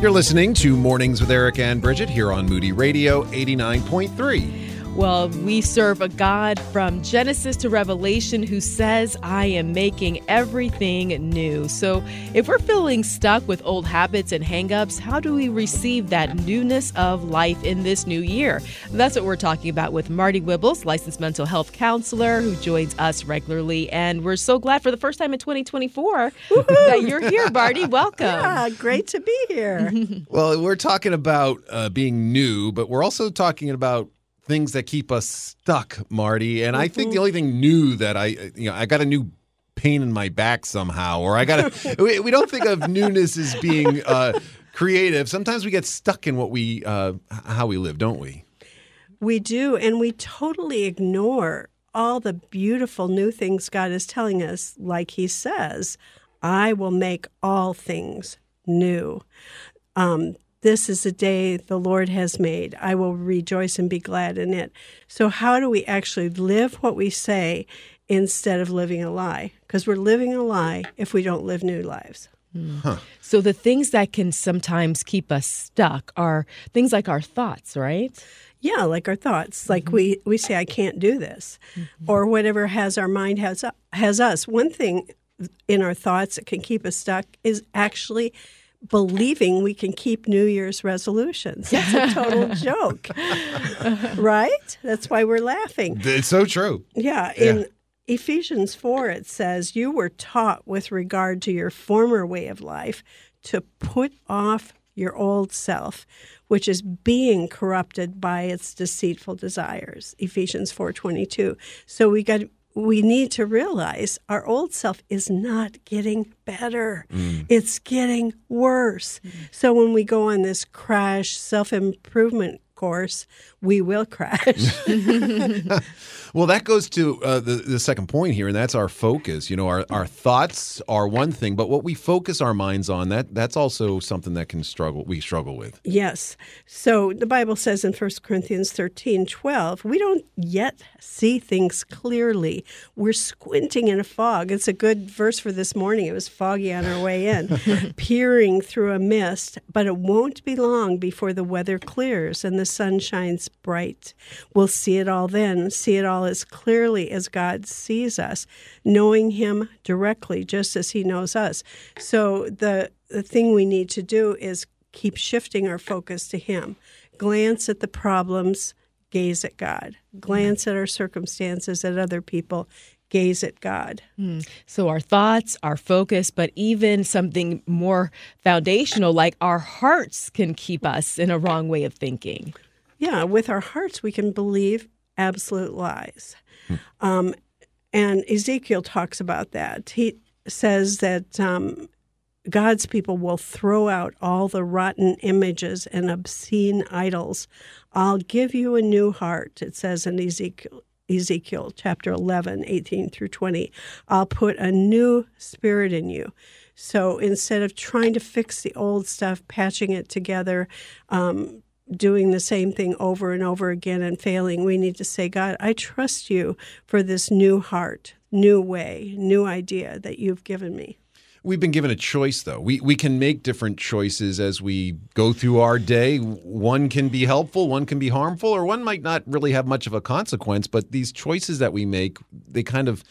You're listening to Mornings with Eric and Brigitte here on Moody Radio 89.3. Well, we serve a God from Genesis to Revelation who says, I am making everything new. So, if we're feeling stuck with old habits and hangups, how do we receive that newness of life in this new year? That's what we're talking about with Marti Wibbels, licensed mental health counselor who joins us regularly. And we're so glad for the first time in 2024 that you're here, Marti. Welcome. Yeah, great to be here. well, we're talking about uh, being new, but we're also talking about things that keep us stuck, Marti. And mm-hmm. I think the mm-hmm. only thing new that I, you know, I got a new pain in my back somehow, or I got to, we, we, don't think of newness as being uh, creative. Sometimes we get stuck in what we, uh, how we live, don't we? We do. And we totally ignore all the beautiful new things God is telling us, like He says, I will make all things new. Um, this is a day the Lord has made. I will rejoice and be glad in it. So, how do we actually live what we say instead of living a lie? Because we're living a lie if we don't live new lives. Huh. So, the things that can sometimes keep us stuck are things like our thoughts, right? Yeah, like our thoughts. Like mm-hmm. we, we say, I can't do this, mm-hmm. or whatever has our mind has, has us. One thing in our thoughts that can keep us stuck is actually believing we can keep New Year's resolutions. That's a total joke, right? That's why we're laughing. It's so true. Yeah. In. Ephesians 4, it says, You were taught with regard to your former way of life to put off your old self which is being corrupted by its deceitful desires ephesians 4.22 so we got we need to realize our old self is not getting better. Mm. It's getting worse. Mm. So when we go on this crash self improvement course, we will crash. well, that goes to uh, the, the second point here, and that's our focus. You know, our, our thoughts are one thing, but what we focus our minds on, that that's also something that can struggle we struggle with. Yes. So the Bible says in 1 Corinthians 13, 12, we don't yet see things clearly. We're squinting in a fog. It's a good verse for this morning. It was foggy on our way in, peering through a mist, but it won't be long before the weather clears and the sun shines bright. We'll see it all then, see it all as clearly as God sees us, knowing Him directly, just as He knows us. So the, the thing we need to do is keep shifting our focus to Him. Glance at the problems, gaze at God. Glance at our circumstances, at other people, gaze at God. Mm. So our thoughts, our focus, but even something more foundational like our hearts can keep us in a wrong way of thinking. Yeah, with our hearts, we can believe absolute lies. Hmm. Um, and Ezekiel talks about that. He says that um, God's people will throw out all the rotten images and obscene idols. I'll give you a new heart, it says in Ezekiel, Ezekiel chapter 11, 18 through 20. I'll put a new spirit in you. So instead of trying to fix the old stuff, patching it together, um, doing the same thing over and over again and failing, we need to say, God, I trust you for this new heart, new way, new idea that you've given me. We've been given a choice, though. We, we can make different choices as we go through our day. One can be helpful, one can be harmful, or one might not really have much of a consequence. But these choices that we make, they kind of,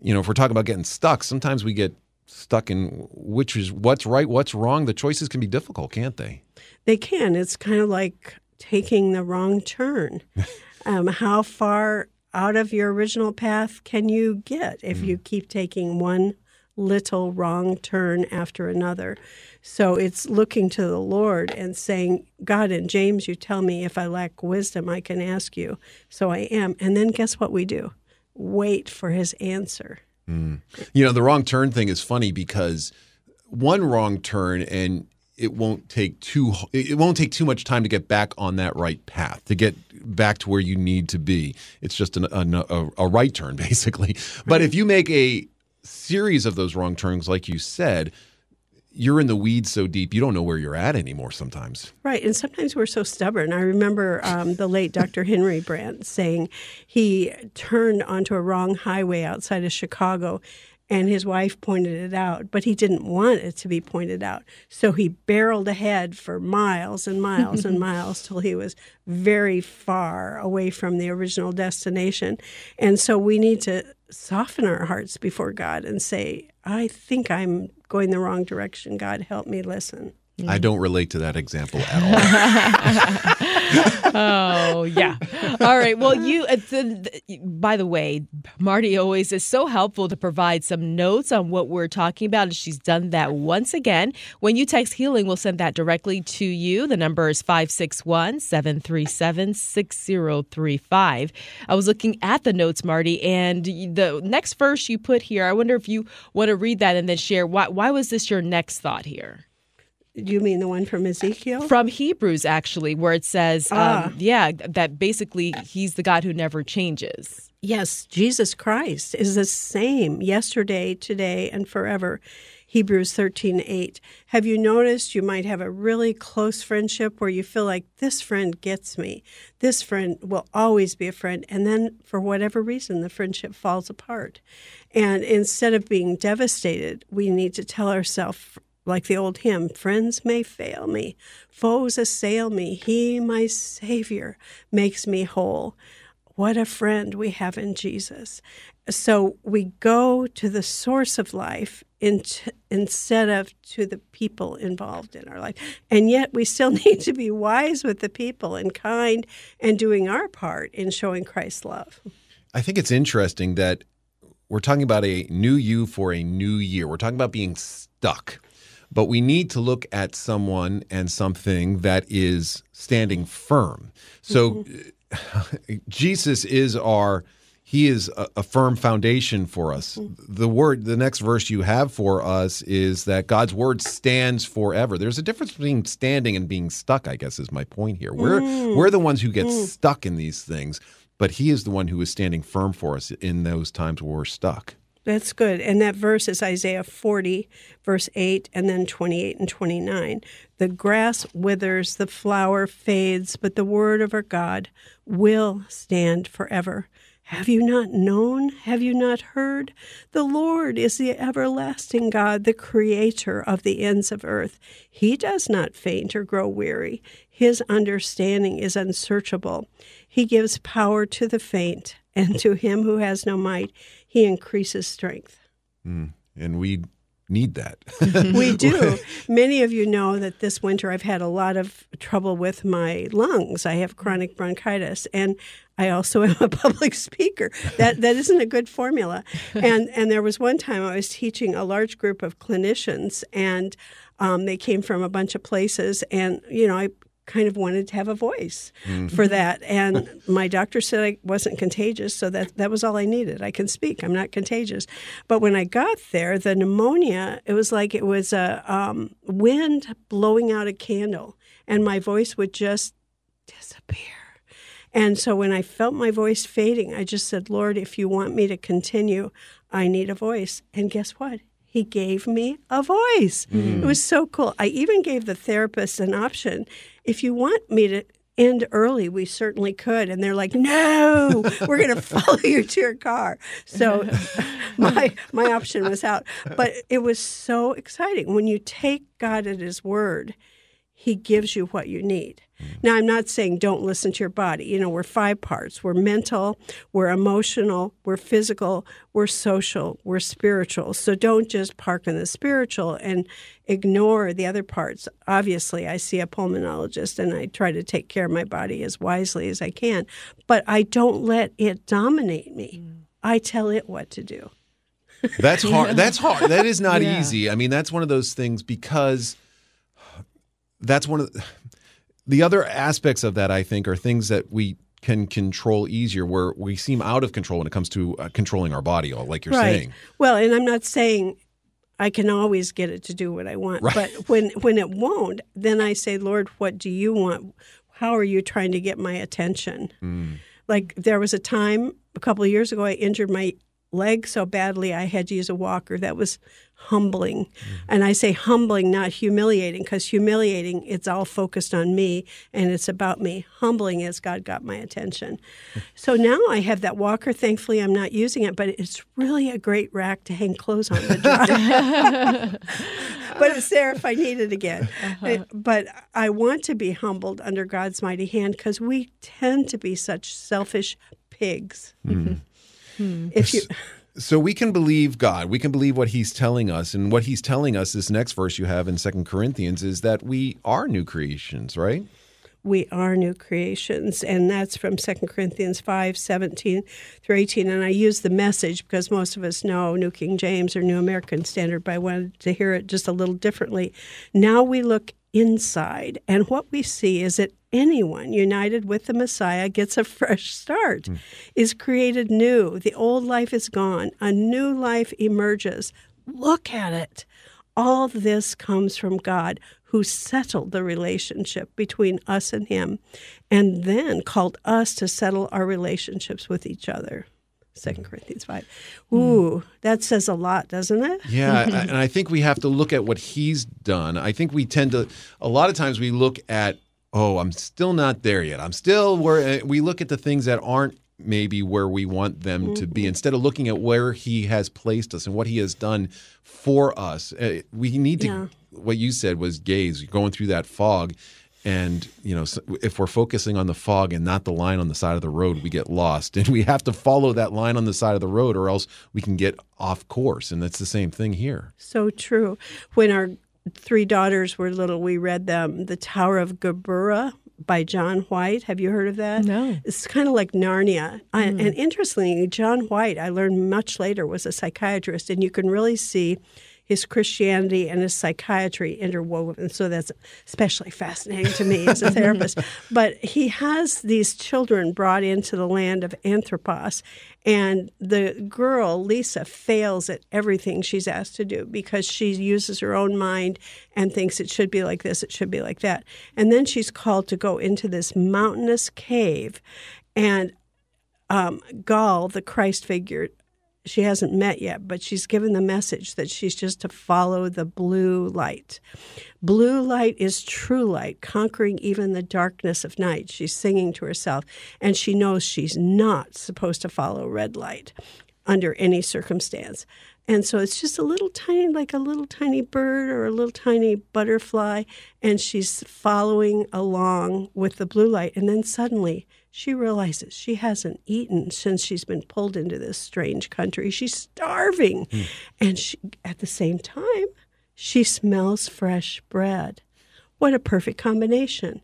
you know, if we're talking about getting stuck, sometimes we get stuck in which is what's right, what's wrong. The choices can be difficult, can't they? They can. It's kind of like taking the wrong turn. um, how far out of your original path can you get if mm. you keep taking one little wrong turn after another. So it's looking to the Lord and saying, God, in James, you tell me if I lack wisdom, I can ask you. So I am. And then guess what we do? Wait for his answer. Mm. You know, the wrong turn thing is funny because one wrong turn and it won't take too it won't take too much time to get back on that right path to get back to where you need to be. It's just an, a, a, right turn basically. But if you make a series of those wrong turns, like you said, you're in the weeds so deep you don't know where you're at anymore sometimes right and sometimes we're so stubborn i remember um, the late dr henry brandt saying he turned onto a wrong highway outside of chicago and his wife pointed it out, but he didn't want it to be pointed out. So he barreled ahead for miles and miles and miles till he was very far away from the original destination. And so we need to soften our hearts before God and say, I think I'm going the wrong direction. God, help me listen. I don't relate to that example at all. oh, yeah. All right. Well, you, uh, by the way, Marti always is so helpful to provide some notes on what we're talking about. And she's done that once again. When you text healing, we'll send that directly to you. The number is 561 737 6035. I was looking at the notes, Marti, and the next verse you put here, I wonder if you want to read that and then share why, why was this your next thought here? You mean the one from Ezekiel? From Hebrews, actually, where it says, um, ah. um, yeah, that basically he's the God who never changes. Yes, Jesus Christ is the same yesterday, today, and forever. Hebrews 13 8. Have you noticed you might have a really close friendship where you feel like this friend gets me? This friend will always be a friend. And then, for whatever reason, the friendship falls apart. And instead of being devastated, we need to tell ourselves, like the old hymn, friends may fail me, foes assail me, he, my Savior, makes me whole. What a friend we have in Jesus. So we go to the source of life instead of to the people involved in our life. And yet we still need to be wise with the people and kind and doing our part in showing Christ's love. I think it's interesting that we're talking about a new you for a new year. We're talking about being stuck but we need to look at someone and something that is standing firm. So mm-hmm. Jesus is our he is a, a, firm foundation for us. Mm-hmm. The word the next verse you have for us is that God's word stands forever. There's a difference between standing and being stuck, I guess is my point here. We're mm. we're the ones who get mm. stuck in these things, but he is the one who is standing firm for us in those times where we're stuck. That's good. And that verse is Isaiah 40, verse 8, and then 28 and 29. The grass withers, the flower fades, but the word of our God will stand forever. Have you not known? Have you not heard? The Lord is the everlasting God, the creator of the ends of earth. He does not faint or grow weary. His understanding is unsearchable. He gives power to the faint, and to him who has no might, he increases strength. Mm, and we need that. we do. Many of you know that this winter I've had a lot of trouble with my lungs. I have chronic bronchitis and I also am a public speaker. That that isn't a good formula. And and there was one time I was teaching a large group of clinicians and um, they came from a bunch of places and you know I kind of wanted to have a voice mm-hmm. for that. And my doctor said I wasn't contagious, so that, that was all I needed. I can speak, I'm not contagious. But when I got there, the pneumonia, it was like it was a um, wind blowing out a candle, and my voice would just disappear. And so when I felt my voice fading, I just said, Lord, if you want me to continue, I need a voice. And guess what? He gave me a voice. Mm. It was so cool. I even gave the therapist an option. If you want me to end early, we certainly could. And they're like, no, we're going to follow you to your car. So my, my option was out. But it was so exciting. When you take God at his word, he gives you what you need. Mm. Now, I'm not saying don't listen to your body. You know, we're five parts we're mental, we're emotional, we're physical, we're social, we're spiritual. So don't just park in the spiritual and ignore the other parts. Obviously, I see a pulmonologist and I try to take care of my body as wisely as I can, but I don't let it dominate me. Mm. I tell it what to do. That's hard. That's hard. That is not yeah. easy. I mean, that's one of those things because that's one of the, the other aspects of that. I think are things that we can control easier, where we seem out of control when it comes to uh, controlling our body, like you're right. saying. Well, and I'm not saying I can always get it to do what I want, right. but when when it won't, then I say, Lord, what do you want? How are you trying to get my attention? Mm. Like there was a time a couple of years ago, I injured my leg so badly I had to use a walker. That was humbling. And I say humbling, not humiliating, because humiliating, it's all focused on me and it's about me. Humbling is God got my attention. so now I have that walker. Thankfully, I'm not using it, but it's really a great rack to hang clothes on to dry. but it's there if I need it again. Uh-huh. Uh, But I want to be humbled under God's mighty hand because we tend to be such selfish pigs. Mm-hmm. Hmm. If you. So we can believe God. We can believe what He's telling us, and what He's telling us. This next verse you have in Second Corinthians is that we are new creations, right? we are new creations and that's from 2 corinthians 5 17 through 18 and i use the message because most of us know new king james or new american standard but i wanted to hear it just a little differently now we look inside. And what we see is that anyone united with the messiah gets a fresh start hmm. is created new. The old life is gone. A new life emerges. Look at it. All this comes from God who settled the relationship between us and Him and then called us to settle our relationships with each other. Second mm. Corinthians 5. Ooh, mm. that says a lot, doesn't it? Yeah, and I think we have to look at what He's done. I think we tend to, a lot of times we look at, oh, I'm still not there yet. I'm still where eh, we look at the things that aren't maybe where we want them to be mm-hmm. instead of looking at where he has placed us and what he has done for us Uh, we need to Yeah. what you said was gaze going through that fog and you know if we're focusing on the fog and not the line on the side of the road we get lost and we have to follow that line on the side of the road or else we can get off course and that's the same thing here So true. When our three daughters were little, we read them The Tower of Geburah by John White. Have you heard of that? No. It's kind of like Narnia. I, hmm. and interestingly, John White, I learned much later, was a psychiatrist, and you can really see his Christianity and his psychiatry interwoven. So that's especially fascinating to me as a therapist. But he has these children brought into the land of Anthropos, and the girl, Lisa, fails at everything she's asked to do because she uses her own mind and thinks it should be like this, it should be like that. And then she's called to go into this mountainous cave, and um, Gaal, the Christ figure, she hasn't met yet, but she's given the message that she's just to follow the blue light. Blue light is true light, conquering even the darkness of night. She's singing to herself, and she knows she's not supposed to follow red light under any circumstance. And so it's just a little tiny, like a little tiny bird or a little tiny butterfly, and she's following along with the blue light. And then suddenly she realizes she hasn't eaten since she's been pulled into this strange country. She's starving. Hmm. And she, at the same time, she smells fresh bread. What a perfect combination.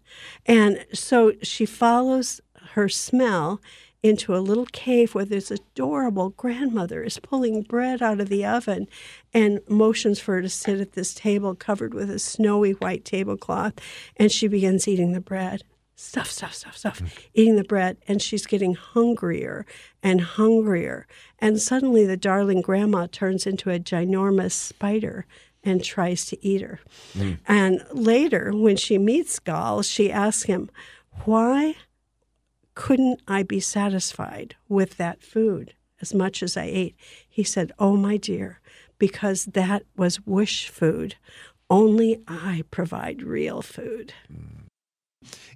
And so she follows her smell into a little cave where this adorable grandmother is pulling bread out of the oven and motions for her to sit at this table covered with a snowy white tablecloth. And she begins eating the bread. Stuff, stuff, stuff, stuff, mm. eating the bread, and she's getting hungrier and hungrier. And suddenly, the darling grandma turns into a ginormous spider and tries to eat her. Mm. And later, when she meets Gaal, she asks him, Why couldn't I be satisfied with that food as much as I ate? He said, Oh, my dear, because that was wish food. Only I provide real food. Mm.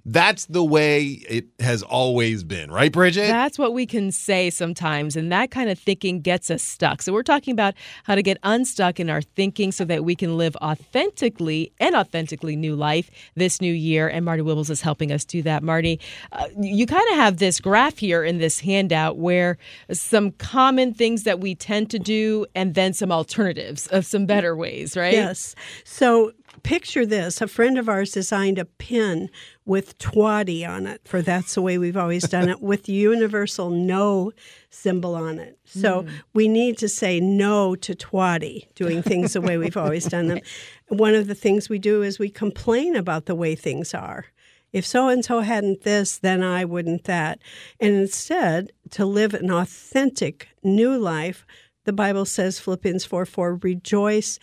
That's the way it has always been right Brigitte That's what we can say sometimes, and that kind of thinking gets us stuck. So, we're talking about how to get unstuck in our thinking so that we can live authentically and authentically new life this new year. And Marti Wibbels is helping us do that. Marti, uh, you kind of have this graph here in this handout where some common things that we tend to do, and then some alternatives of some better ways, right? Yes. So picture this a friend of ours designed a pin with twatty on it, for that's the way we've always done it, with universal no symbol on it. So hmm. we need to say no to twatty, doing things the way we've always done them. One of the things we do is we complain about the way things are. If so and so hadn't this, then I wouldn't that. And instead, to live an authentic new life, the Bible says, Philippians 4 4, rejoice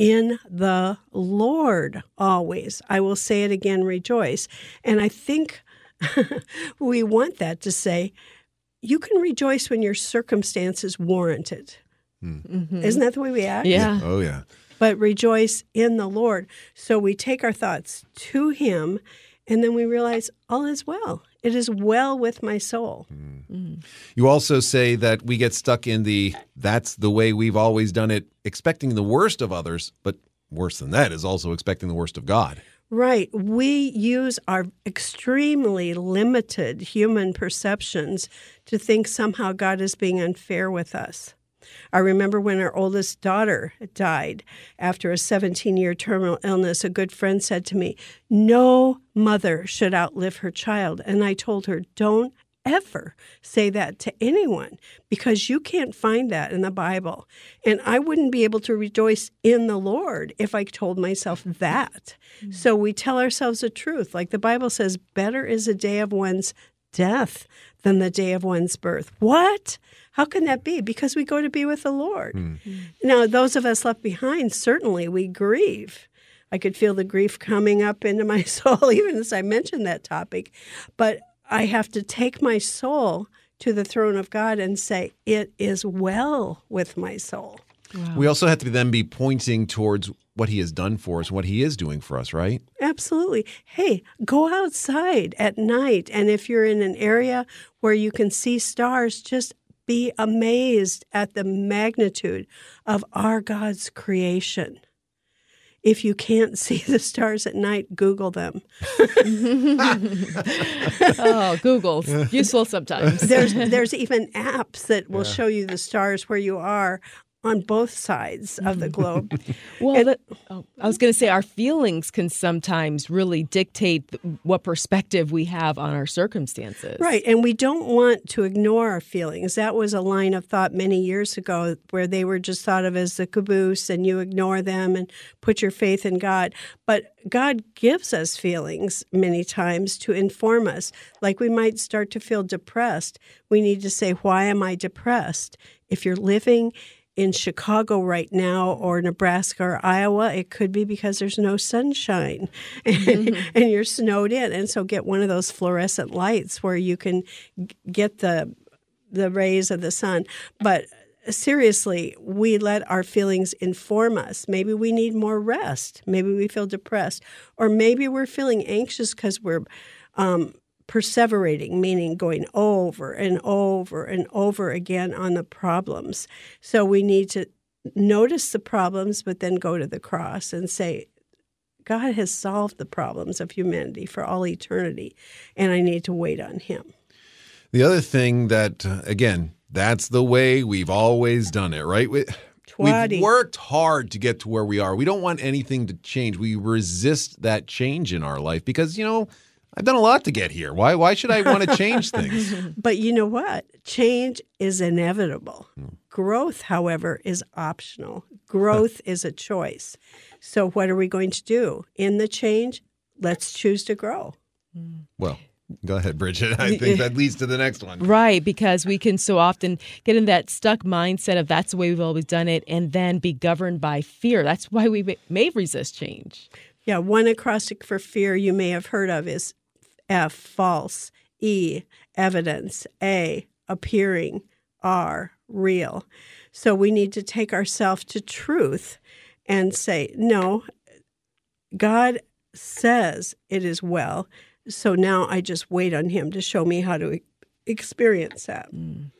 in the Lord always. I will say it again, rejoice. And I think we want that to say, you can rejoice when your circumstances warrant it. Hmm. Isn't that the way we act? Yeah. Oh yeah. But rejoice in the Lord. So we take our thoughts to Him, and then we realize all is well. It is well with my soul. Mm. You also say that we get stuck in the that's the way we've always done it, expecting the worst of others, but worse than that is also expecting the worst of God. Right. We use our extremely limited human perceptions to think somehow God is being unfair with us. I remember when our oldest daughter died after a 17 year terminal illness, a good friend said to me, No mother should outlive her child. And I told her, Don't ever say that to anyone because you can't find that in the Bible. And I wouldn't be able to rejoice in the Lord if I told myself that. Mm. So we tell ourselves the truth. Like the Bible says, better is a day of one's death than the day of one's birth. What? How can that be? Because we go to be with the Lord. Hmm. Now, those of us left behind, certainly we grieve. I could feel the grief coming up into my soul even as I mentioned that topic. But I have to take my soul to the throne of God and say, It is well with my soul. We also have to then be pointing towards what he has done for us, what he is doing for us, right? Absolutely. Hey, go outside at night. And if you're in an area where you can see stars, just be amazed at the magnitude of our God's creation. If you can't see the stars at night, Google them. Oh, Google's useful sometimes. There's there's even apps that will show you the stars where you are on both sides of the globe. Well, that, oh, I was going to say our feelings can sometimes really dictate what perspective we have on our circumstances. Right. And we don't want to ignore our feelings. That was a line of thought many years ago where they were just thought of as the caboose and you ignore them and put your faith in God. But God gives us feelings many times to inform us. Like we might start to feel depressed. We need to say, Why am I depressed? If you're living in Chicago right now or Nebraska or Iowa, it could be because there's no sunshine and, and you're snowed in. And so get one of those fluorescent lights where you can get the the rays of the sun. But seriously, we let our feelings inform us. Maybe we need more rest. Maybe we feel depressed. Or maybe we're feeling anxious because we're um, perseverating, meaning going over and over and over again on the problems. So we need to notice the problems, but then go to the cross and say, God has solved the problems of humanity for all eternity, and I need to wait on Him. The other thing that, again, that's the way we've always done it, right? We, we've worked hard to get to where we are. We don't want anything to change. We resist that change in our life because, you know, I've done a lot to get here. Why, why should I want to change things? But you know what? Change is inevitable. Hmm. Growth, however, is optional. Growth is a choice. So, what are we going to do? In the change, let's choose to grow. Hmm. Well, go ahead, Brigitte. I think that leads to the next one. Right, because we can so often get in that stuck mindset of that's the way we've always done it and then be governed by fear. That's why we may- may resist change. Yeah, one acrostic for fear you may have heard of is F, false, E, evidence, A, appearing, R, real. So we need to take ourselves to truth and say, no, God says it is well. So now I just wait on Him to show me how to experience that. Mm.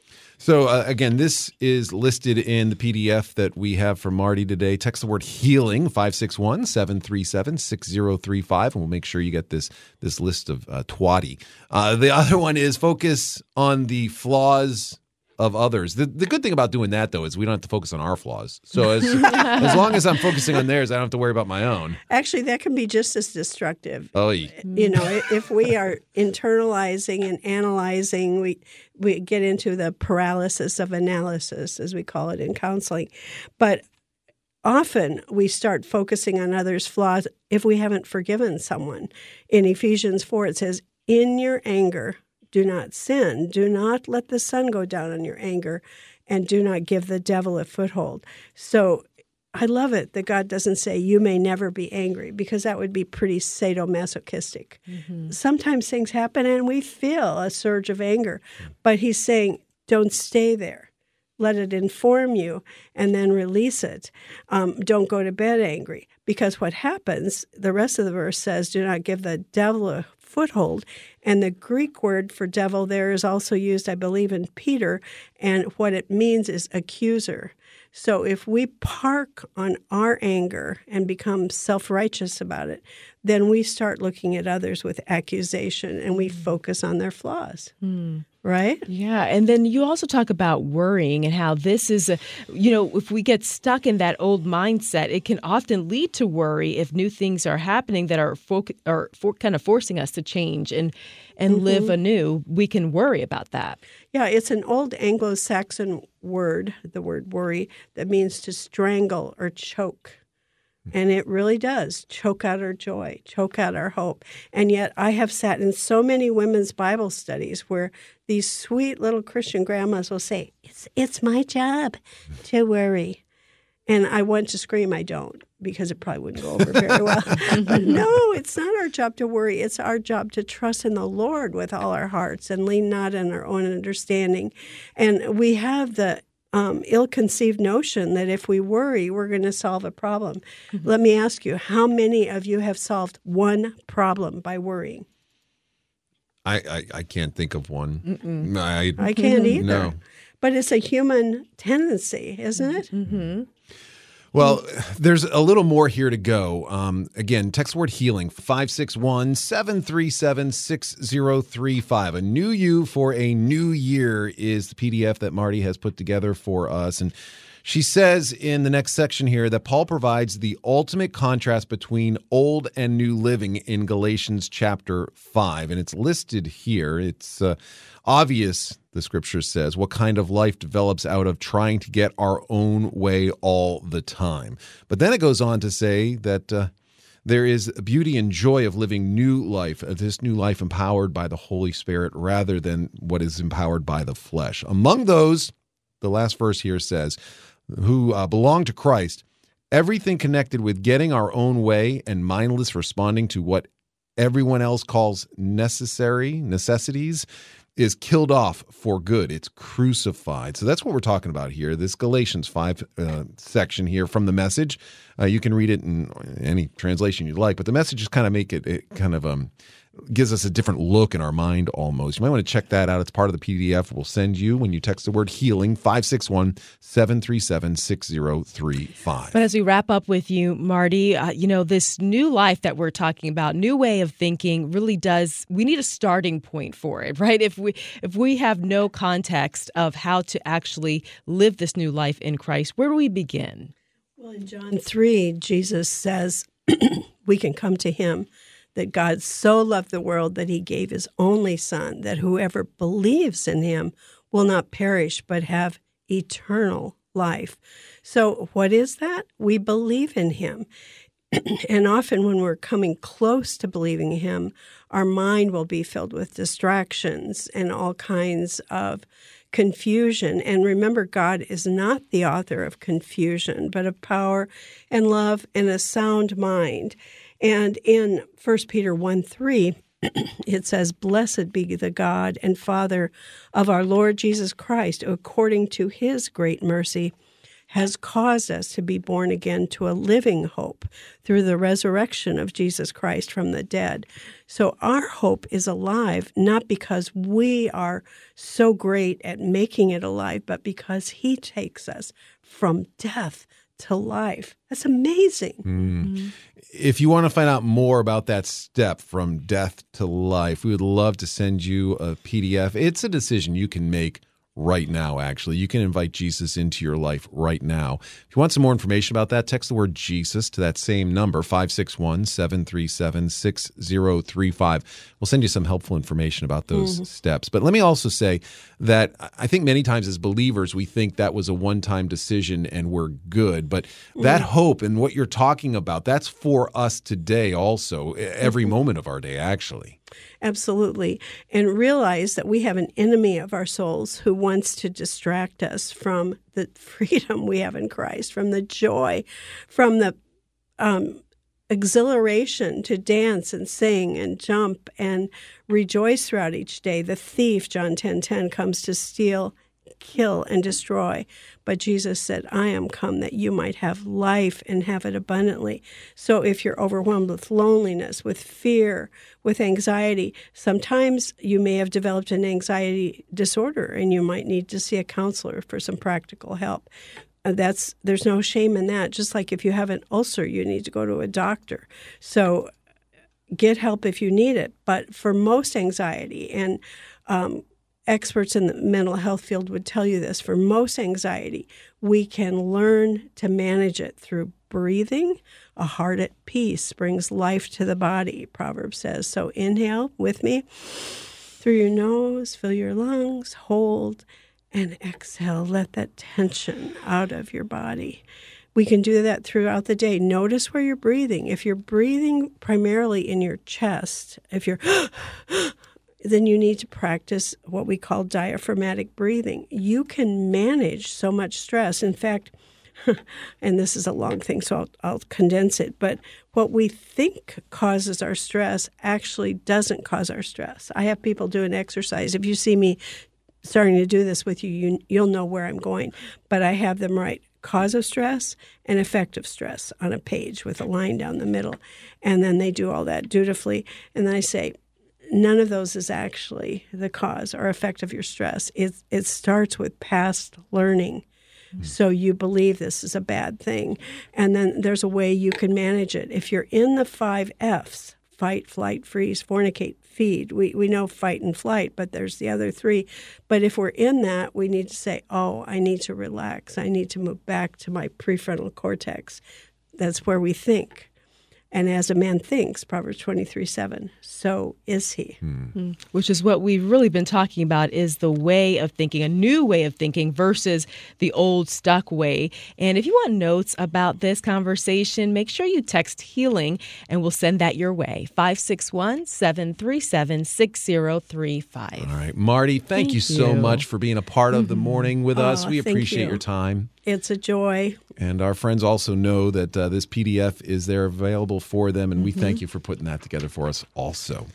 So, uh, again, this is listed in the PDF that we have for Marti today. Text the word healing 561 737 6035, and we'll make sure you get this, this list of uh, twatty. Uh, the other one is focus on the flaws of others. The, the good thing about doing that, though, is we don't have to focus on our flaws. So, as, as long as I'm focusing on theirs, I don't have to worry about my own. Actually, that can be just as destructive. Oh, you know if we are internalizing and analyzing we we get into the paralysis of analysis as we call it in counseling but often we start focusing on others flaws if we haven't forgiven someone in ephesians 4 it says in your anger do not sin do not let the sun go down on your anger and do not give the devil a foothold so I love it that God doesn't say you may never be angry because that would be pretty sadomasochistic. Sometimes things happen and we feel a surge of anger, but He's saying don't stay there. let it inform you, and then release it. Um, don't go to bed angry. Because what happens, the rest of the verse says, do not give the devil a foothold. And the Greek word for devil there is also used, I believe, in Peter. And what it means is accuser. So if we park on our anger and become self righteous about it, then we start looking at others with accusation and we focus on their flaws. Hmm. Right? Yeah. And then you also talk about worrying and how this is a, you know, if we get stuck in that old mindset, it can often lead to worry if new things are happening that are, fo- are for, kind of forcing us to change and, and Mm-hmm. live anew. We can worry about that. Yeah, it's an old Anglo Saxon word, the word worry, that means to strangle or choke. And it really does choke out our joy, choke out our hope. And yet, I have sat in so many women's Bible studies where these sweet little Christian grandmas will say, It's, it's my job to worry. And I want to scream, I don't, because it probably wouldn't go over very well. but no, it's not our job to worry. It's our job to trust in the Lord with all our hearts and lean not on our own understanding. And we have the um, ill conceived notion that if we worry, we're going to solve a problem. Let me ask you how many of you have solved one problem by worrying? I, I, I can't think of one. I, I can't either. No. But it's a human tendency, isn't it? Mm-hmm. Well, there's a little more here to go. Um, again, text word healing 561 737 6035. A new you for a new year is the PDF that Marti has put together for us. And she says in the next section here that Paul provides the ultimate contrast between old and new living in Galatians chapter 5. And it's listed here. It's uh, obvious, the scripture says, what kind of life develops out of trying to get our own way all the time. But then it goes on to say that. Uh, there is beauty and joy of living new life, of this new life empowered by the Holy Spirit rather than what is empowered by the flesh. Among those, the last verse here says, who uh, belong to Christ, everything connected with getting our own way and mindless responding to what everyone else calls necessary necessities is killed off for good. It's crucified. So that's what we're talking about here. This Galatians 5 uh, section here from the message. Uh, you can read it in any translation you'd like, but the message just kind of make it, it kind of um, gives us a different look in our mind almost. You might want to check that out. It's part of the PDF we'll send you when you text the word healing 561 737 6035. But as we wrap up with you, Marti, uh, you know, this new life that we're talking about, new way of thinking really does we need a starting point for it, right? If we if we have no context of how to actually live this new life in Christ, where do we begin? Well, in John 3, Jesus says we can come to him that God so loved the world that he gave his only Son, that whoever believes in him will not perish but have eternal life. So, what is that? We believe in him. and often, when we're coming close to believing him, our mind will be filled with distractions and all kinds of confusion. And remember, God is not the author of confusion, but of power and love and a sound mind. And in 1 Peter 1 3, it says, Blessed be the God and Father of our Lord Jesus Christ, according to his great mercy has caused us to be born again to a living hope through the resurrection of Jesus Christ from the dead. So our hope is alive, not because we are so great at making it alive, but because he takes us from death to life. That's amazing. Mm. Mm-hmm. If you want to find out more about that step from death to life, we would love to send you a PDF. It's a decision you can make right now, actually. You can invite Jesus into your life right now. If you want some more information about that, text the word Jesus to that same number, 561 737 6035. We'll send you some helpful information about those mm-hmm. steps. But let me also say that I think many times as believers, we think that was a one time decision and we're good. But mm-hmm. that hope and what you're talking about, that's for us today also, every mm-hmm. moment of our day, actually. Absolutely. And realize that we have an enemy of our souls who wants to distract us from the freedom we have in Christ, from the joy, from the um, exhilaration to dance and sing and jump and rejoice throughout each day. The thief, John 10:10, comes to steal, kill and destroy. But Jesus said, I am come that you might have life and have it abundantly. So if you're overwhelmed with loneliness, with fear, with anxiety, sometimes you may have developed an anxiety disorder and you might need to see a counselor for some practical help. Uh, that's there's no shame in that. Just like if you have an ulcer, you need to go to a doctor. So get help if you need it. But for most anxiety, and um, experts in the mental health field would tell you this, for most anxiety, we can learn to manage it through breathing. A heart at peace brings life to the body, Proverbs says. So inhale with me through your nose, fill your lungs, hold, and exhale. Let that tension out of your body. We can do that throughout the day. Notice where you're breathing. If you're breathing primarily in your chest, if you're then you need to practice what we call diaphragmatic breathing. You can manage so much stress. In fact, and this is a long thing, so I'll, I'll, condense it. But what we think causes our stress actually doesn't cause our stress. I have people do an exercise. If you see me starting to do this with you, you you'll know where I'm going. But I have them write cause of stress and effect of stress on a page with a line down the middle. And then they do all that dutifully. And then I say, none of those is actually the cause or effect of your stress. It, it starts with past learning. So you believe this is a bad thing. And then there's a way you can manage it. If you're in the five F's fight, flight, freeze, fornicate, feed. We, we know fight and flight, but there's the other three. But if we're in that, we need to say, oh, I need to relax. I need to move back to my prefrontal cortex. That's where we think. And as a man thinks, Proverbs 23 7, so is he. Hmm. Which is what we've really been talking about is the way of thinking, a new way of thinking versus the old stuck way. And if you want notes about this conversation, make sure you text healing and we'll send that your way 561 737 6035. All right. Marti, thank, thank you so you. much for being a part of the mm-hmm. morning with us. we appreciate you. your time. It's a joy. And our friends also know that uh, this PDF is there available for them, and mm-hmm. we thank you for putting that together for us also.